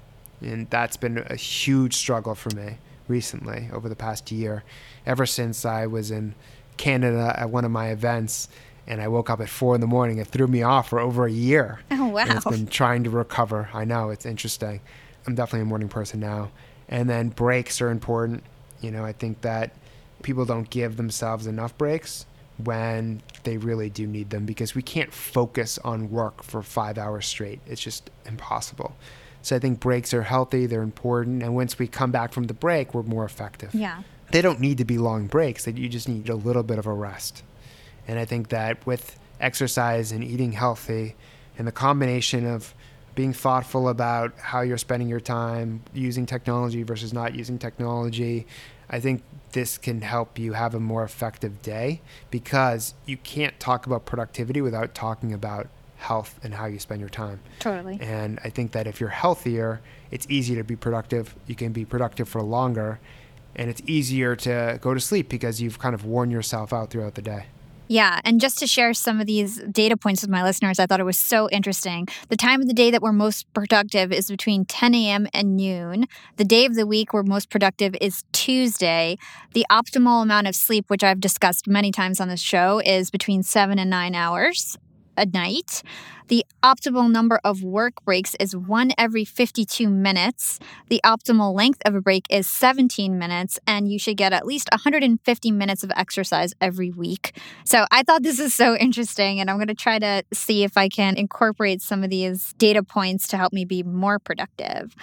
And that's been a huge struggle for me recently over the past year. Ever since I was in Canada at one of my events and I woke up at four in the morning. It threw me off for over a year. Oh wow! And it's been trying to recover. I know it's interesting. I'm definitely a morning person now. And then breaks are important. You know, I think that people don't give themselves enough breaks when they really do need them because we can't focus on work for five hours straight. It's just impossible. So I think breaks are healthy, they're important. And once we come back from the break, we're more effective. Yeah. They don't need to be long breaks, that you just need a little bit of a rest. And I think that with exercise and eating healthy and the combination of being thoughtful about how you're spending your time, using technology versus not using technology, I think this can help you have a more effective day because you can't talk about productivity without talking about health and how you spend your time. Totally. And I think that if you're healthier, it's easier to be productive. You can be productive for longer, and it's easier to go to sleep because you've kind of worn yourself out throughout the day. Yeah. And just to share some of these data points with my listeners, I thought it was so interesting. The time of the day that we're most productive is between 10 a.m. and noon. The day of the week we're most productive is Tuesday. The optimal amount of sleep, which I've discussed many times on this show, is between seven and nine hours a night. The optimal number of work breaks is one every 52 minutes. The optimal length of a break is 17 minutes, and you should get at least 150 minutes of exercise every week. So I thought this is so interesting, and I'm going to try to see if I can incorporate some of these data points to help me be more productive.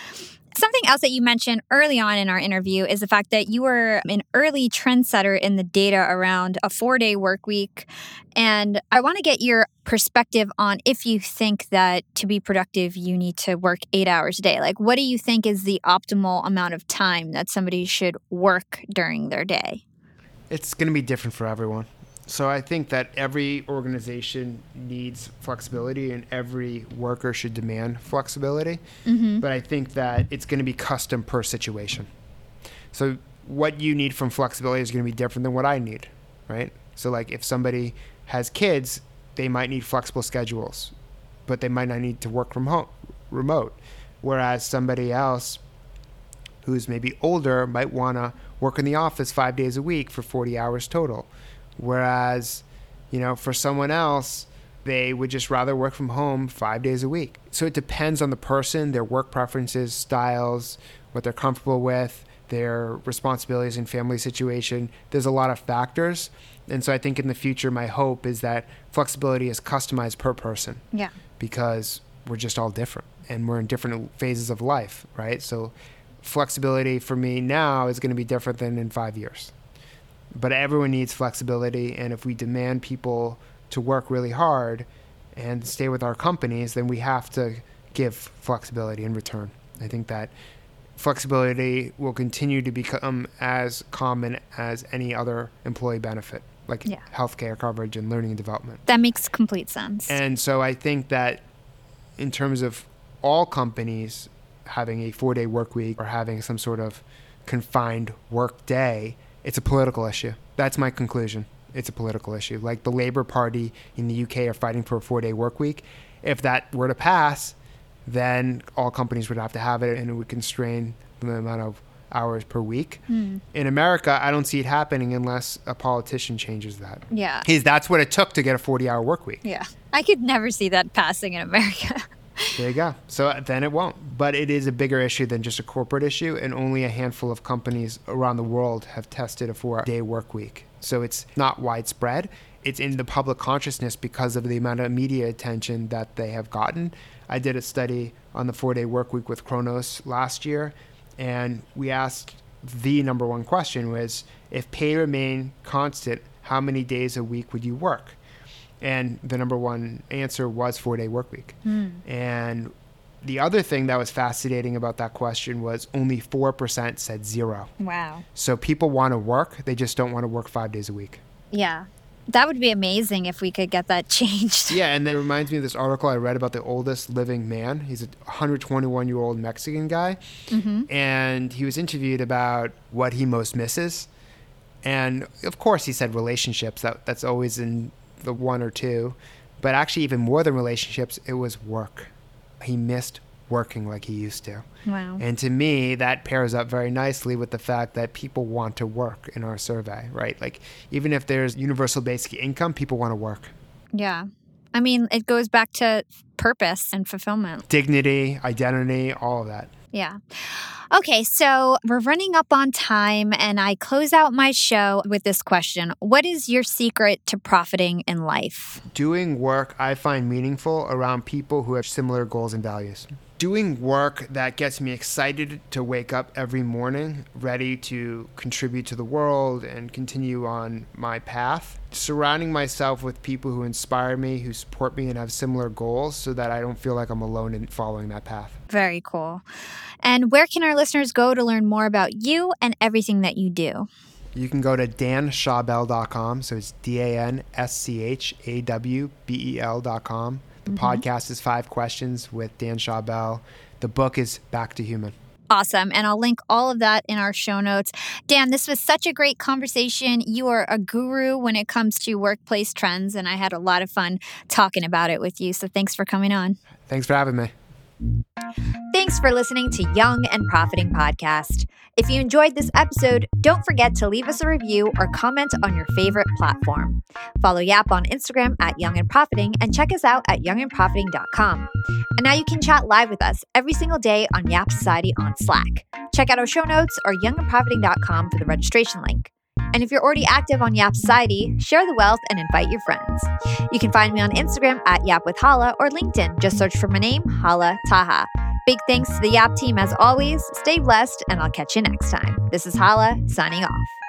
Something else that you mentioned early on in our interview is the fact that you were an early trendsetter in the data around a four day work week. And I want to get your perspective on if you think that to be productive, you need to work eight hours a day. Like, what do you think is the optimal amount of time that somebody should work during their day? It's going to be different for everyone. So I think that every organization needs flexibility and every worker should demand flexibility. Mm-hmm. But I think that it's going to be custom per situation. So what you need from flexibility is going to be different than what I need, right? So like if somebody has kids, they might need flexible schedules, but they might not need to work from home remote. Whereas somebody else who's maybe older might want to work in the office 5 days a week for 40 hours total Whereas, you know, for someone else, they would just rather work from home five days a week. So it depends on the person, their work preferences, styles, what they're comfortable with, their responsibilities and family situation. There's a lot of factors. And so I think in the future, my hope is that flexibility is customized per person. Yeah. Because we're just all different and we're in different phases of life, right? So flexibility for me now is going to be different than in five years but everyone needs flexibility. And if we demand people to work really hard and stay with our companies, then we have to give flexibility in return. I think that flexibility will continue to become as common as any other employee benefit, like yeah. healthcare coverage and learning and development. That makes complete sense. And so I think that in terms of all companies having a four day work week or having some sort of confined work day, it's a political issue. That's my conclusion. It's a political issue. Like the Labour Party in the UK are fighting for a four day work week. If that were to pass, then all companies would have to have it and it would constrain the amount of hours per week. Hmm. In America, I don't see it happening unless a politician changes that. Yeah. He's, that's what it took to get a 40 hour work week. Yeah. I could never see that passing in America. There you go. So uh, then it won't. But it is a bigger issue than just a corporate issue, and only a handful of companies around the world have tested a four day work week. So it's not widespread. It's in the public consciousness because of the amount of media attention that they have gotten. I did a study on the four day work week with Kronos last year, and we asked the number one question was if pay remained constant, how many days a week would you work? And the number one answer was four day work week. Mm. And the other thing that was fascinating about that question was only 4% said zero. Wow. So people want to work, they just don't want to work five days a week. Yeah. That would be amazing if we could get that changed. Yeah, and that reminds me of this article I read about the oldest living man. He's a 121 year old Mexican guy. Mm-hmm. And he was interviewed about what he most misses. And of course, he said relationships. That, that's always in the one or two, but actually even more than relationships, it was work. He missed working like he used to. Wow. And to me, that pairs up very nicely with the fact that people want to work in our survey, right? Like even if there's universal basic income, people want to work. Yeah. I mean, it goes back to purpose and fulfillment, dignity, identity, all of that. Yeah. Okay, so we're running up on time, and I close out my show with this question What is your secret to profiting in life? Doing work I find meaningful around people who have similar goals and values doing work that gets me excited to wake up every morning, ready to contribute to the world and continue on my path. Surrounding myself with people who inspire me, who support me, and have similar goals so that I don't feel like I'm alone in following that path. Very cool. And where can our listeners go to learn more about you and everything that you do? You can go to danschawbel.com. So it's D A N S C H A W B E L.com. The mm-hmm. podcast is Five Questions with Dan Schawbel. The book is Back to Human. Awesome. And I'll link all of that in our show notes. Dan, this was such a great conversation. You are a guru when it comes to workplace trends, and I had a lot of fun talking about it with you. So thanks for coming on. Thanks for having me. Thanks for listening to Young and Profiting Podcast. If you enjoyed this episode, don't forget to leave us a review or comment on your favorite platform. Follow Yap on Instagram at Young and Profiting and check us out at youngandprofiting.com. And now you can chat live with us every single day on Yap Society on Slack. Check out our show notes or youngandprofiting.com for the registration link. And if you're already active on Yap Society, share the wealth and invite your friends. You can find me on Instagram at Yap with Hala or LinkedIn. Just search for my name, Hala Taha. Big thanks to the Yap team as always. Stay blessed, and I'll catch you next time. This is Hala signing off.